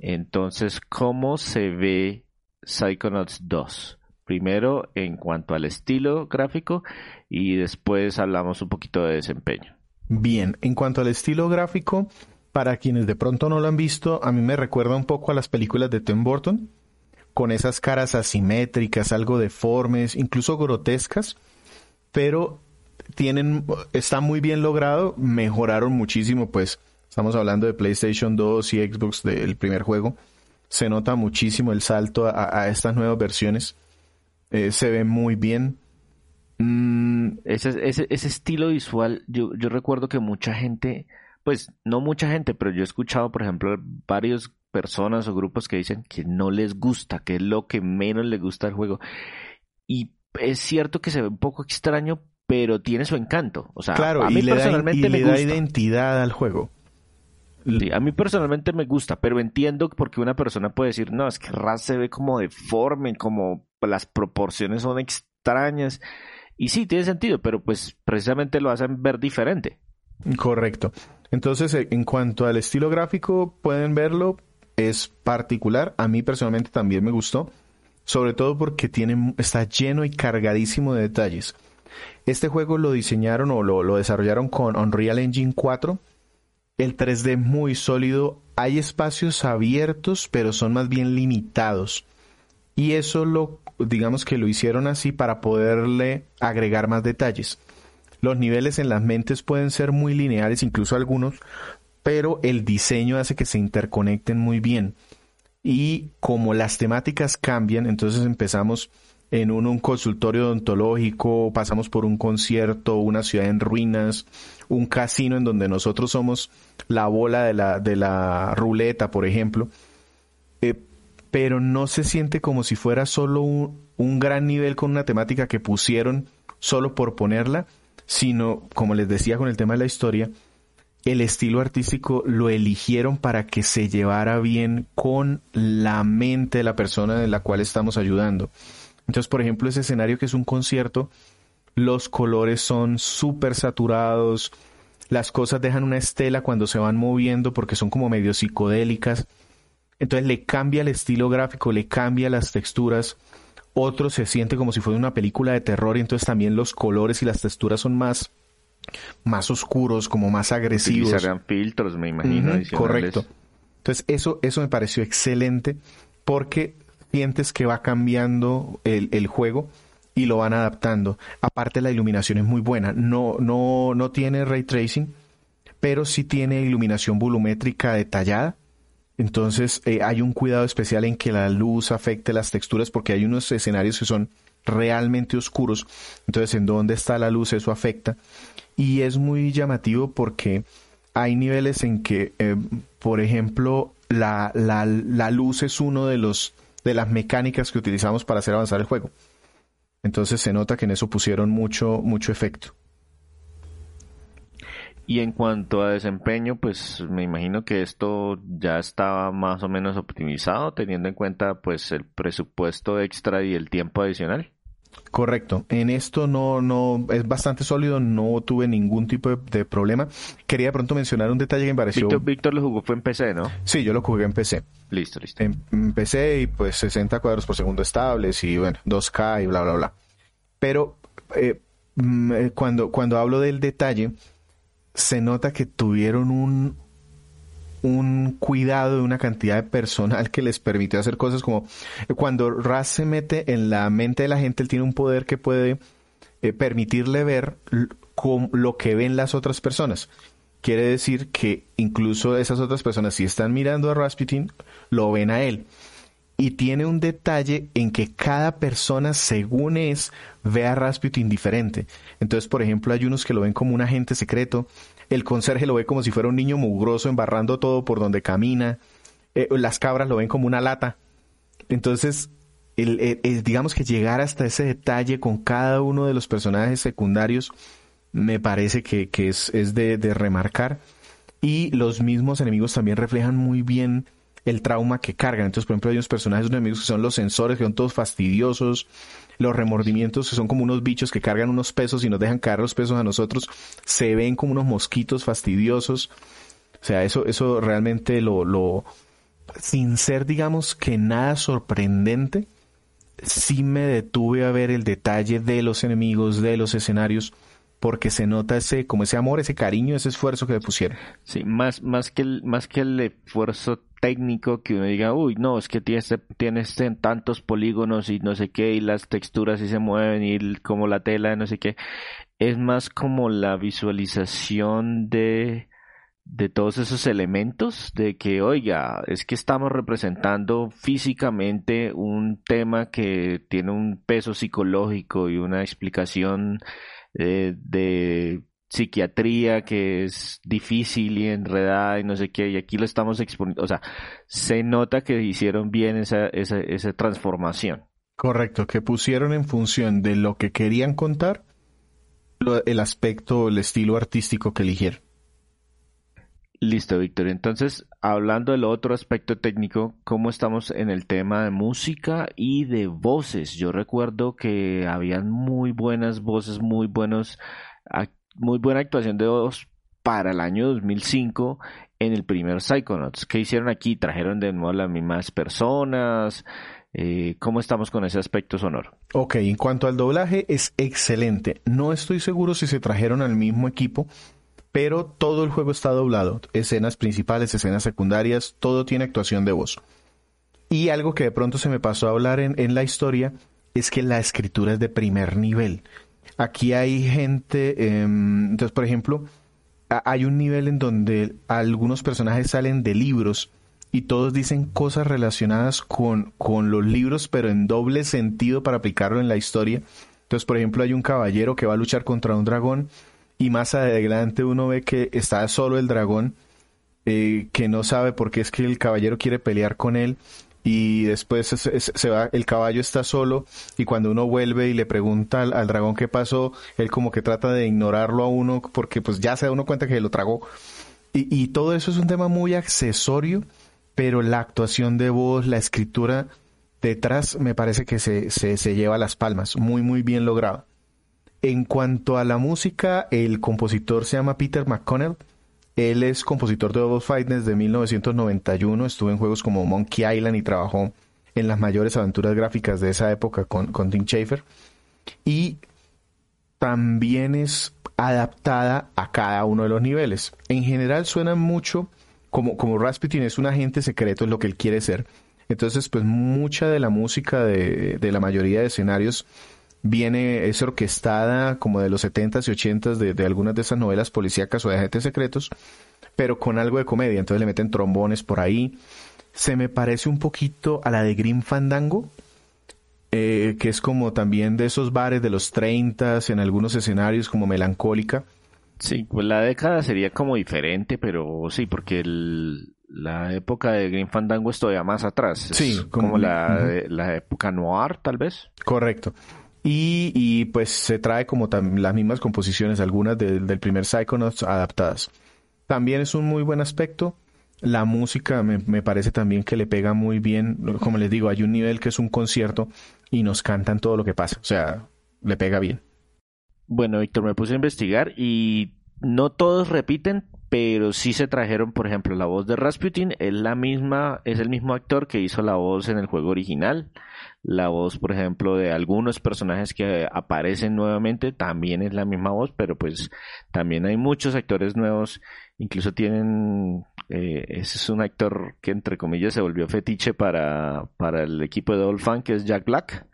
Entonces, ¿cómo se ve Psychonauts 2? Primero en cuanto al estilo gráfico y después hablamos un poquito de desempeño. Bien, en cuanto al estilo gráfico, para quienes de pronto no lo han visto, a mí me recuerda un poco a las películas de Tim Burton, con esas caras asimétricas, algo deformes, incluso grotescas, pero tienen, está muy bien logrado, mejoraron muchísimo, pues estamos hablando de PlayStation 2 y Xbox del primer juego, se nota muchísimo el salto a estas nuevas versiones eh, se ve muy bien. Mm, ese, ese, ese, estilo visual, yo, yo recuerdo que mucha gente, pues no mucha gente, pero yo he escuchado, por ejemplo, varias personas o grupos que dicen que no les gusta, que es lo que menos les gusta del juego. Y es cierto que se ve un poco extraño, pero tiene su encanto. O sea, claro, a mí personalmente me da identidad al juego. A mí personalmente me gusta, pero entiendo porque una persona puede decir, no, es que Raz se ve como deforme, como las proporciones son extrañas. Y sí, tiene sentido, pero pues precisamente lo hacen ver diferente. Correcto. Entonces, eh, en cuanto al estilo gráfico, pueden verlo, es particular. A mí personalmente también me gustó, sobre todo porque tiene, está lleno y cargadísimo de detalles. Este juego lo diseñaron o lo, lo desarrollaron con Unreal Engine 4. El 3D muy sólido. Hay espacios abiertos, pero son más bien limitados. Y eso lo digamos que lo hicieron así para poderle agregar más detalles. Los niveles en las mentes pueden ser muy lineales, incluso algunos, pero el diseño hace que se interconecten muy bien. Y como las temáticas cambian, entonces empezamos en un, consultorio odontológico, pasamos por un concierto, una ciudad en ruinas, un casino en donde nosotros somos la bola de la, de la ruleta, por ejemplo. Eh, pero no se siente como si fuera solo un, gran nivel con una temática que pusieron solo por ponerla, sino, como les decía con el tema de la historia, el estilo artístico lo eligieron para que se llevara bien con la mente de la persona de la cual estamos ayudando. Entonces, por ejemplo, ese escenario que es un concierto, los colores son súper saturados, las cosas dejan una estela cuando se van moviendo porque son como medio psicodélicas. Entonces le cambia el estilo gráfico, le cambia las texturas. Otro se siente como si fuera una película de terror y entonces también los colores y las texturas son más, más oscuros, como más agresivos. Utilizarán filtros, me imagino. correcto. Entonces eso, eso me pareció excelente porque sientes que va cambiando el, juego y lo van adaptando. Aparte la iluminación es muy buena. No, no, no tiene ray tracing, pero sí tiene iluminación volumétrica detallada entonces eh, hay un cuidado especial en que la luz afecte las texturas porque hay unos escenarios que son realmente oscuros. Entonces en dónde está la luz eso afecta. Y es muy llamativo porque hay niveles en que, eh, por ejemplo, la, la luz es uno de los de las mecánicas que utilizamos para hacer avanzar el juego. Entonces se nota que en eso pusieron mucho, mucho efecto. Y en cuanto a desempeño, pues me imagino que esto ya estaba más o menos optimizado, teniendo en cuenta pues el presupuesto extra y el tiempo adicional. Correcto. En esto no, no, es bastante sólido, no tuve ningún tipo de, problema. Quería de pronto mencionar un detalle que me pareció. Víctor, Víctor lo jugó fue en PC, ¿no? Sí, yo lo jugué en PC. Listo, listo. En, PC y pues 60 cuadros por segundo estables y bueno, 2K y bla, bla, bla. Pero eh, mm, eh, cuando, cuando hablo del detalle, se nota que tuvieron un, un cuidado de una cantidad de personal que les permitió hacer cosas como cuando Raz se mete en la mente de la gente, él tiene un poder que puede eh, permitirle ver lo que ven las otras personas. Quiere decir que incluso esas otras personas, si están mirando a Rasputin, lo ven a él. Y tiene un detalle en que cada persona, según es, ve a Rasputin diferente. Entonces, por ejemplo, hay unos que lo ven como un agente secreto, el conserje lo ve como si fuera un niño mugroso embarrando todo por donde camina, eh, las cabras lo ven como una lata. Entonces, el, digamos que llegar hasta ese detalle con cada uno de los personajes secundarios me parece que, es, de, remarcar. Y los mismos enemigos también reflejan muy bien el trauma que cargan. Entonces, por ejemplo, hay unos personajes, unos enemigos que son los sensores, que son todos fastidiosos, los remordimientos, que son como unos bichos que cargan unos pesos y nos dejan caer los pesos a nosotros, se ven como unos mosquitos fastidiosos. O sea, eso, eso realmente lo, lo, sin ser, digamos, que nada sorprendente, sí me detuve a ver el detalle de los enemigos, de los escenarios, porque se nota ese, como ese amor, ese cariño, ese esfuerzo que le pusieron. Sí, más, más que el, más que el esfuerzo técnico que uno diga, uy, no, es que tiene, tiene tantos polígonos y no sé qué, y las texturas y se mueven y como la tela, no sé qué. Es más como la visualización de, de todos esos elementos, de que, oiga, es que estamos representando físicamente un tema que tiene un peso psicológico y una explicación eh, de psiquiatría que es difícil y enredada y no sé qué, y aquí lo estamos exponiendo, o sea, se nota que hicieron bien esa, esa, esa transformación. Correcto, que pusieron en función de lo que querían contar el aspecto, el estilo artístico que eligieron. Listo, Víctor. Entonces, hablando del otro aspecto técnico, ¿cómo estamos en el tema de música y de voces? Yo recuerdo que habían muy buenas voces, muy buenos muy buena actuación de voz para el año 2005 en el primer Psychonauts. ¿Qué hicieron aquí? ¿Trajeron de nuevo las mismas personas? Eh, ¿Cómo estamos con ese aspecto sonoro? Ok, en cuanto al doblaje es excelente. No estoy seguro si se trajeron al mismo equipo, pero todo el juego está doblado. Escenas principales, escenas secundarias, todo tiene actuación de voz. Y algo que de pronto se me pasó a hablar en, en la historia es que la escritura es de primer nivel. Aquí hay gente, em, entonces por ejemplo, hay un nivel en donde algunos personajes salen de libros y todos dicen cosas relacionadas con, con los libros, pero en doble sentido para aplicarlo en la historia. Entonces, por ejemplo, hay un caballero que va a luchar contra un dragón y más adelante uno ve que está solo el dragón, eh, que no sabe por qué es que el caballero quiere pelear con él y después se, va, el caballo está solo y cuando uno vuelve y le pregunta al, dragón qué pasó, él como que trata de ignorarlo a uno porque pues ya se da uno cuenta que lo tragó. Y, y todo eso es un tema muy accesorio, pero la actuación de voz, la escritura detrás me parece que se, se, se lleva las palmas, muy muy bien logrado. En cuanto a la música, el compositor se llama Peter McConnell él es compositor de Double Fight desde 1991, estuvo en juegos como Monkey Island y trabajó en las mayores aventuras gráficas de esa época con, con Tim Schafer. Y también es adaptada a cada uno de los niveles. En general suena mucho como, como Rasputin es un agente secreto, es lo que él quiere ser. Entonces, pues mucha de la música de, de la mayoría de escenarios viene, es orquestada como de los 70s y 80s de, de algunas de esas novelas policíacas o de agentes secretos, pero con algo de comedia. Entonces le meten trombones por ahí. Se me parece un poquito a la de Grim Fandango, eh, que es como también de esos bares de los 30 en algunos escenarios como melancólica. Sí, pues la década sería como diferente, pero sí, porque la época de Green Fandango es todavía más atrás. sí, como, la, la época noir, tal vez. Correcto. Y, pues se trae como las mismas composiciones, algunas del primer Psychonauts adaptadas. También es un muy buen aspecto. La música me, me, parece también que le pega muy bien. Como les digo, hay un nivel que es un concierto y nos cantan todo lo que pasa. O sea, le pega bien. Bueno, Víctor, me puse a investigar y no todos repiten, pero sí se trajeron, por ejemplo, la voz de Rasputin es la misma, es el mismo actor que hizo la voz en el juego original la voz, por ejemplo, de algunos personajes que aparecen nuevamente también es la misma voz, pero pues también hay muchos actores nuevos, incluso tienen, eh, ese es un actor que entre comillas se volvió fetiche para, para el equipo de Dolphin, que es Jack Black.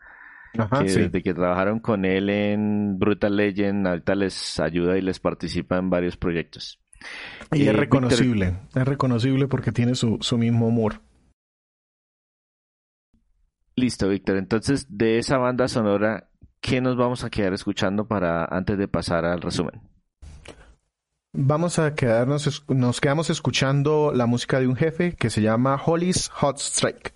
que desde que trabajaron con él en Brutal Legend, ahorita les ayuda y les participa en varios proyectos. Y es eh, reconocible, es reconocible porque tiene su, su mismo humor. Listo, Víctor. Entonces, de esa banda sonora, ¿qué nos vamos a quedar escuchando para antes de pasar al resumen? Vamos a quedarnos, nos quedamos escuchando la música de un jefe que se llama Holly's Hot Strike.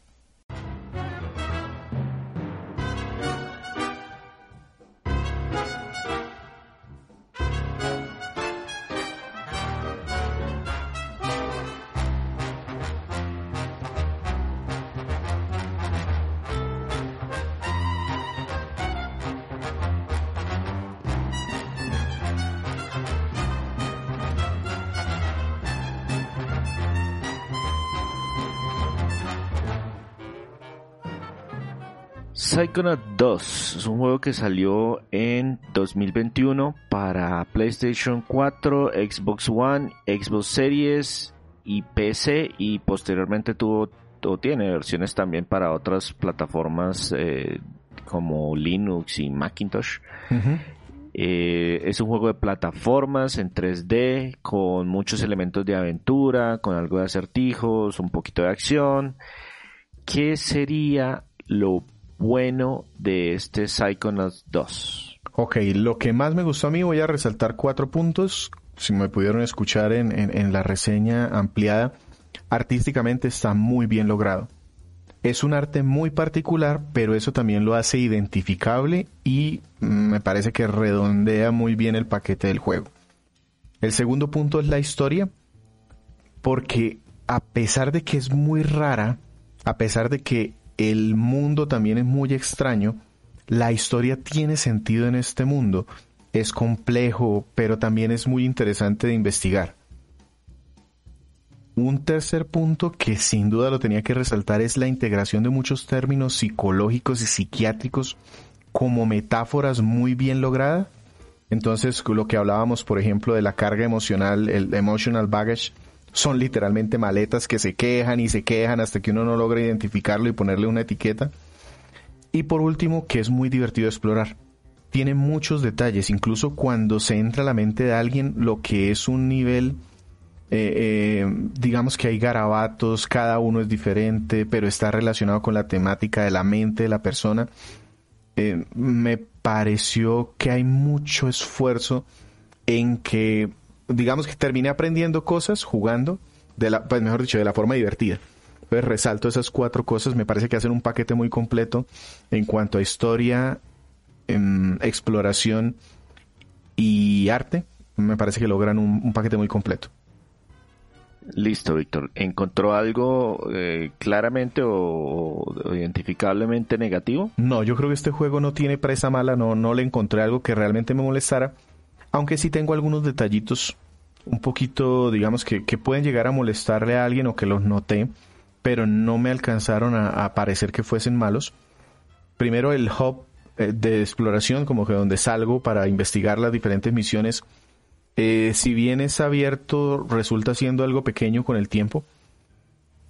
Psychonaut 2 es un juego que salió en 2021 para PlayStation 4, Xbox One, Xbox Series y PC y posteriormente tuvo o tiene versiones también para otras plataformas eh, como Linux y Macintosh. Eh, es un juego de plataformas en 3D con muchos elementos de aventura, con algo de acertijos, un poquito de acción. ¿Qué sería lo bueno de este Psychonauts 2? Ok, lo que más me gustó a mí voy a resaltar cuatro puntos. Si me pudieron escuchar en, en la reseña ampliada, artísticamente está muy bien logrado. Es un arte muy particular, pero eso también lo hace identificable y me parece que redondea muy bien el paquete del juego. El segundo punto es la historia, porque a pesar de que es muy rara, a pesar de que el mundo también es muy extraño, la historia tiene sentido en este mundo. Es complejo, pero también es muy interesante de investigar. Un tercer punto que sin duda lo tenía que resaltar es la integración de muchos términos psicológicos y psiquiátricos como metáforas muy bien lograda. Entonces, lo que hablábamos, por ejemplo, de la carga emocional, el emotional baggage, son literalmente maletas que se quejan y se quejan hasta que uno no logra identificarlo y ponerle una etiqueta. Y por último, que es muy divertido explorar. Tiene muchos detalles, incluso cuando se entra a la mente de alguien, lo que es un nivel eh, eh, digamos que hay garabatos, cada uno es diferente, pero está relacionado con la temática de la mente de la persona. Eh, me pareció que hay mucho esfuerzo en que, digamos que terminé aprendiendo cosas jugando, de la, pues mejor dicho, de la forma divertida. Entonces resalto esas cuatro cosas, me parece que hacen un paquete muy completo en cuanto a historia, em, exploración y arte. Me parece que logran un paquete muy completo. Listo, Víctor. ¿Encontró algo eh, claramente o, identificablemente negativo? No, yo creo que este juego no tiene presa mala, no, no le encontré algo que realmente me molestara, aunque sí tengo algunos detallitos un poquito, digamos, que, que pueden llegar a molestarle a alguien o que los noté, pero no me alcanzaron a, parecer que fuesen malos. Primero el hub eh, de exploración, como que donde salgo para investigar las diferentes misiones, eh, si bien es abierto, resulta siendo algo pequeño con el tiempo.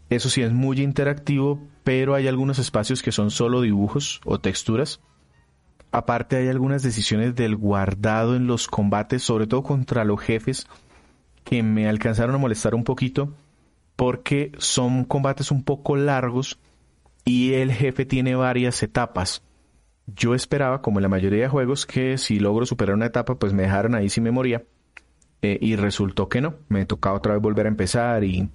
Eso sí es muy interactivo, pero hay algunos espacios que son solo dibujos o texturas. Aparte hay algunas decisiones del guardado en los combates, sobre todo contra los jefes, que me alcanzaron a molestar un poquito, porque son combates un poco largos y el jefe tiene varias etapas. Yo esperaba, como en la mayoría de juegos, que si logro superar una etapa, pues me dejaron ahí sin memoria eh, y resultó que no. Me tocaba otra vez volver a empezar y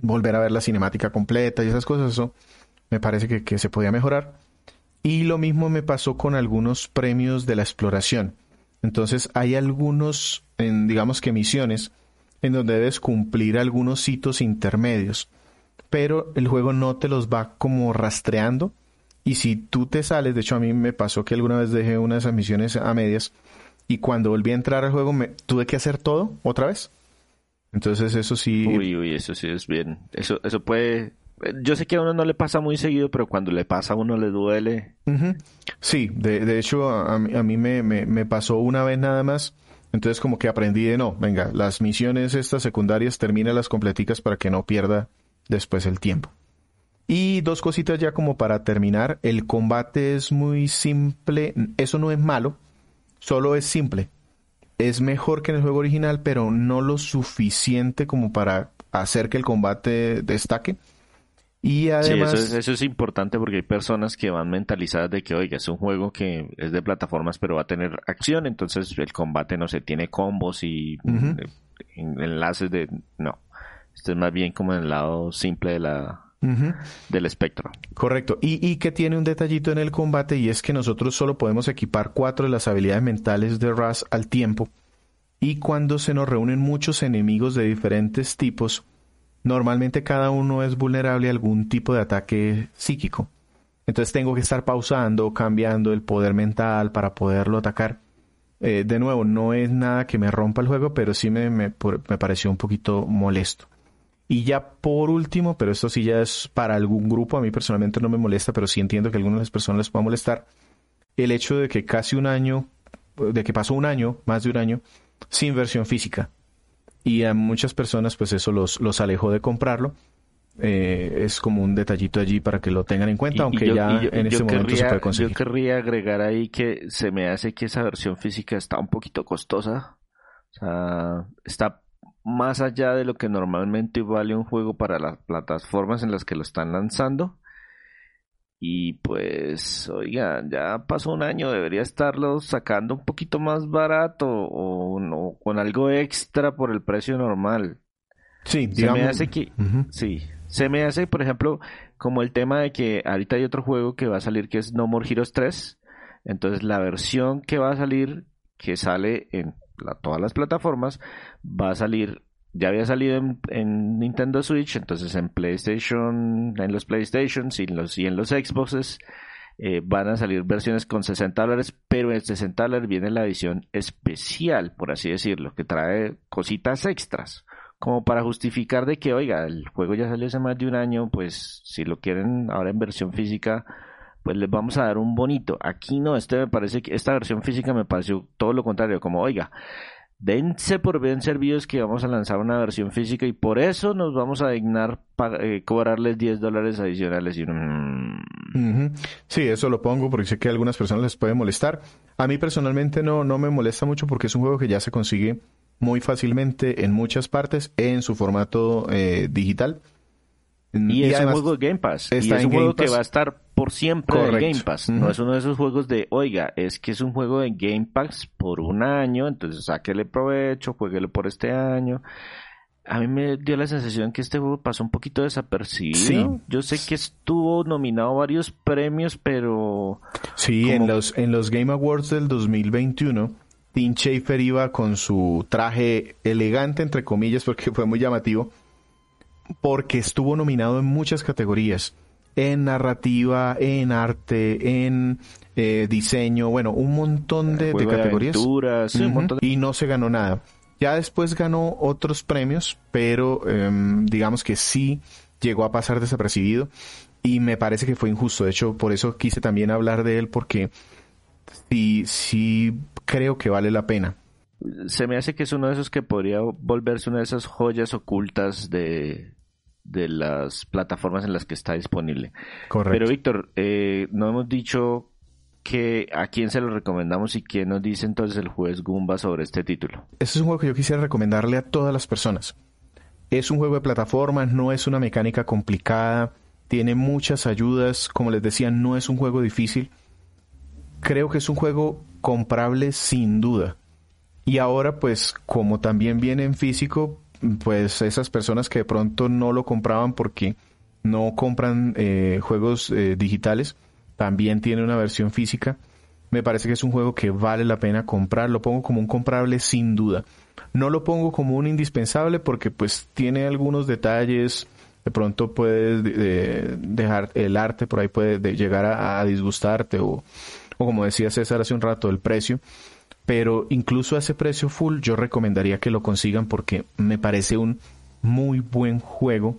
volver a ver la cinemática completa y esas cosas. Eso me parece que, se podía mejorar. Y lo mismo me pasó con algunos premios de la exploración. Entonces hay algunos, en, digamos que misiones, en donde debes cumplir algunos hitos intermedios. Pero el juego no te los va como rastreando. Y si tú te sales, de hecho a mí me pasó que alguna vez dejé una de esas misiones a medias y cuando volví a entrar al juego me tuve que hacer todo otra vez. Entonces eso sí... Uy, uy, eso sí es bien. Eso, eso puede... Yo sé que a uno no le pasa muy seguido, pero cuando le pasa a uno le duele. Sí, de, de hecho a, a mí me, me, me, pasó una vez nada más. Entonces como que aprendí de no, venga, las misiones estas secundarias termina las completicas para que no pierda después el tiempo. Y dos cositas ya como para terminar, el combate es muy simple, eso no es malo, Solo es simple. Es mejor que en el juego original, pero no lo suficiente como para hacer que el combate destaque. Y además... Sí, eso es, importante porque hay personas que van mentalizadas de que, oiga, es un juego que es de plataformas, pero va a tener acción, entonces el combate, no sé, tiene combos y eh, enlaces de... No, esto es más bien como en el lado simple de la, del espectro. Correcto. Y, que tiene un detallito en el combate y es que nosotros solo podemos equipar cuatro de las habilidades mentales de Raz al tiempo. Y cuando se nos reúnen muchos enemigos de diferentes tipos, normalmente cada uno es vulnerable a algún tipo de ataque psíquico. Entonces tengo que estar pausando, cambiando el poder mental para poderlo atacar. Eh, de nuevo, no es nada que me rompa el juego, pero sí me, me pareció un poquito molesto. Y ya por último, pero esto sí ya es para algún grupo, a mí personalmente no me molesta, pero sí entiendo que a algunas personas les pueda molestar, el hecho de que casi un año, de que pasó un año, más de un año, sin versión física. Y a muchas personas pues eso los, los alejó de comprarlo. Eh, es como un detallito allí para que lo tengan en cuenta, aunque ya en este momento se puede conseguir. Yo querría agregar ahí que se me hace que esa versión física está un poquito costosa. O sea, está más allá de lo que normalmente vale un juego para las plataformas en las que lo están lanzando. Y pues, oiga, ya pasó un año, debería estarlo sacando un poquito más barato o, con algo extra por el precio normal. Sí, digamos. Se me hace que, sí, se me hace, por ejemplo, como el tema de que ahorita hay otro juego que va a salir que es No More Heroes 3. Entonces la versión que va a salir, que sale en todas las plataformas, va a salir ya había salido en, Nintendo Switch, entonces en PlayStation, en los PlayStations y en los, Xboxes eh, van a salir versiones con 60 dólares, pero en 60 dólares viene la edición especial, por así decirlo, que trae cositas extras, como para justificar de que, oiga, el juego ya salió hace más de un año, pues si lo quieren ahora en versión física, pues les vamos a dar un bonito. Aquí no, este me parece que esta versión física me pareció todo lo contrario, como, oiga, dense por bien servidos que vamos a lanzar una versión física y por eso nos vamos a dignar eh, cobrarles 10 dólares adicionales. Y, mm. Sí, eso lo pongo porque sé que a algunas personas les puede molestar. A mí personalmente no, no me molesta mucho porque es un juego que ya se consigue muy fácilmente en muchas partes en su formato eh, digital. Y, es un juego de Game Pass. y es un juego que va a estar por siempre en Game Pass. No es uno de esos juegos de, oiga, es que es un juego de Game Pass por un año, entonces sáquele provecho, jueguele por este año. A mí me dio la sensación que este juego pasó un poquito desapercibido. Yo sé que estuvo nominado a varios premios, pero... Sí, en, los, en los Game Awards del 2021, Tim Schafer iba con su traje elegante, entre comillas, porque fue muy llamativo porque estuvo nominado en muchas categorías, en narrativa, en arte, en eh, diseño, bueno, un montón de, categorías. Y no se ganó nada. Ya después ganó otros premios, pero em, digamos que sí llegó a pasar desapercibido y me parece que fue injusto. De hecho, por eso quise también hablar de él porque sí, sí creo que vale la pena se me hace que es uno de esos que podría volverse una de esas joyas ocultas de, de las plataformas en las que está disponible. Correcto. Pero Víctor, eh, no hemos dicho que a quién se lo recomendamos y quién nos dice entonces el juez Gumba sobre este título. Este es un juego que yo quisiera recomendarle a todas las personas. Es un juego de plataformas, no es una mecánica complicada, tiene muchas ayudas, como les decía, no es un juego difícil. Creo que es un juego comprable sin duda. Y ahora, pues, como también viene en físico, pues esas personas que de pronto no lo compraban porque no compran eh, juegos eh, digitales, también tiene una versión física. Me parece que es un juego que vale la pena comprar. Lo pongo como un comprable sin duda. No lo pongo como un indispensable porque pues tiene algunos detalles. De pronto puedes dejar el arte por ahí puede llegar a, disgustarte o, o como decía César hace un rato, el precio pero incluso a ese precio full yo recomendaría que lo consigan porque me parece un muy buen juego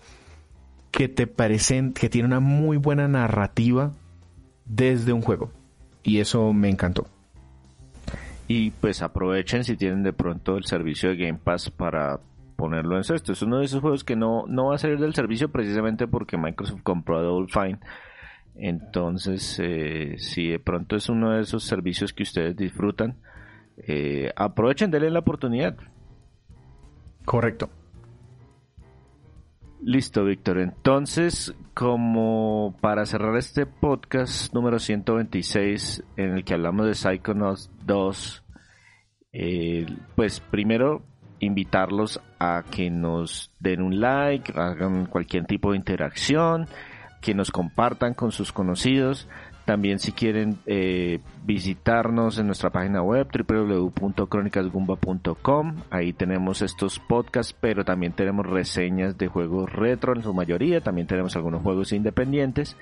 que te parecen que tiene una muy buena narrativa desde un juego y eso me encantó. Y pues aprovechen si tienen de pronto el servicio de Game Pass para ponerlo en esto. Es uno de esos juegos que no, no va a salir del servicio precisamente porque Microsoft compró Double Fine. Entonces, eh, si de pronto es uno de esos servicios que ustedes disfrutan, eh, aprovechen, denle la oportunidad. Correcto. Listo, Víctor. Entonces, como para cerrar este podcast número 126 en el que hablamos de Psychonauts 2, eh, pues primero invitarlos a que nos den un like, hagan cualquier tipo de interacción, que nos compartan con sus conocidos. También si quieren eh, visitarnos en nuestra página web www.cronicasgumba.com, ahí tenemos estos podcasts, pero también tenemos reseñas de juegos retro en su mayoría, también tenemos algunos juegos independientes.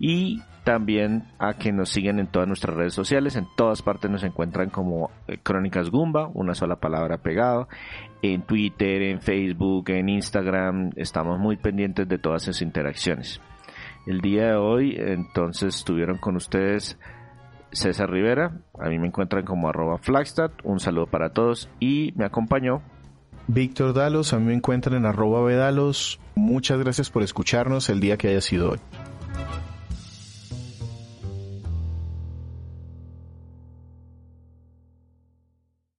y también a que nos siguen en todas nuestras redes sociales. En todas partes nos encuentran como eh, Crónicas Gumba, una sola palabra pegado. En Twitter, en Facebook, en Instagram. Estamos muy pendientes de todas esas interacciones. El día de hoy, entonces, estuvieron con ustedes César Rivera. A mí me encuentran como arroba Flagstad. Un saludo para todos y me acompañó. Víctor Dalos, a mí me encuentran en arroba Vedalos. Muchas gracias por escucharnos el día que haya sido hoy.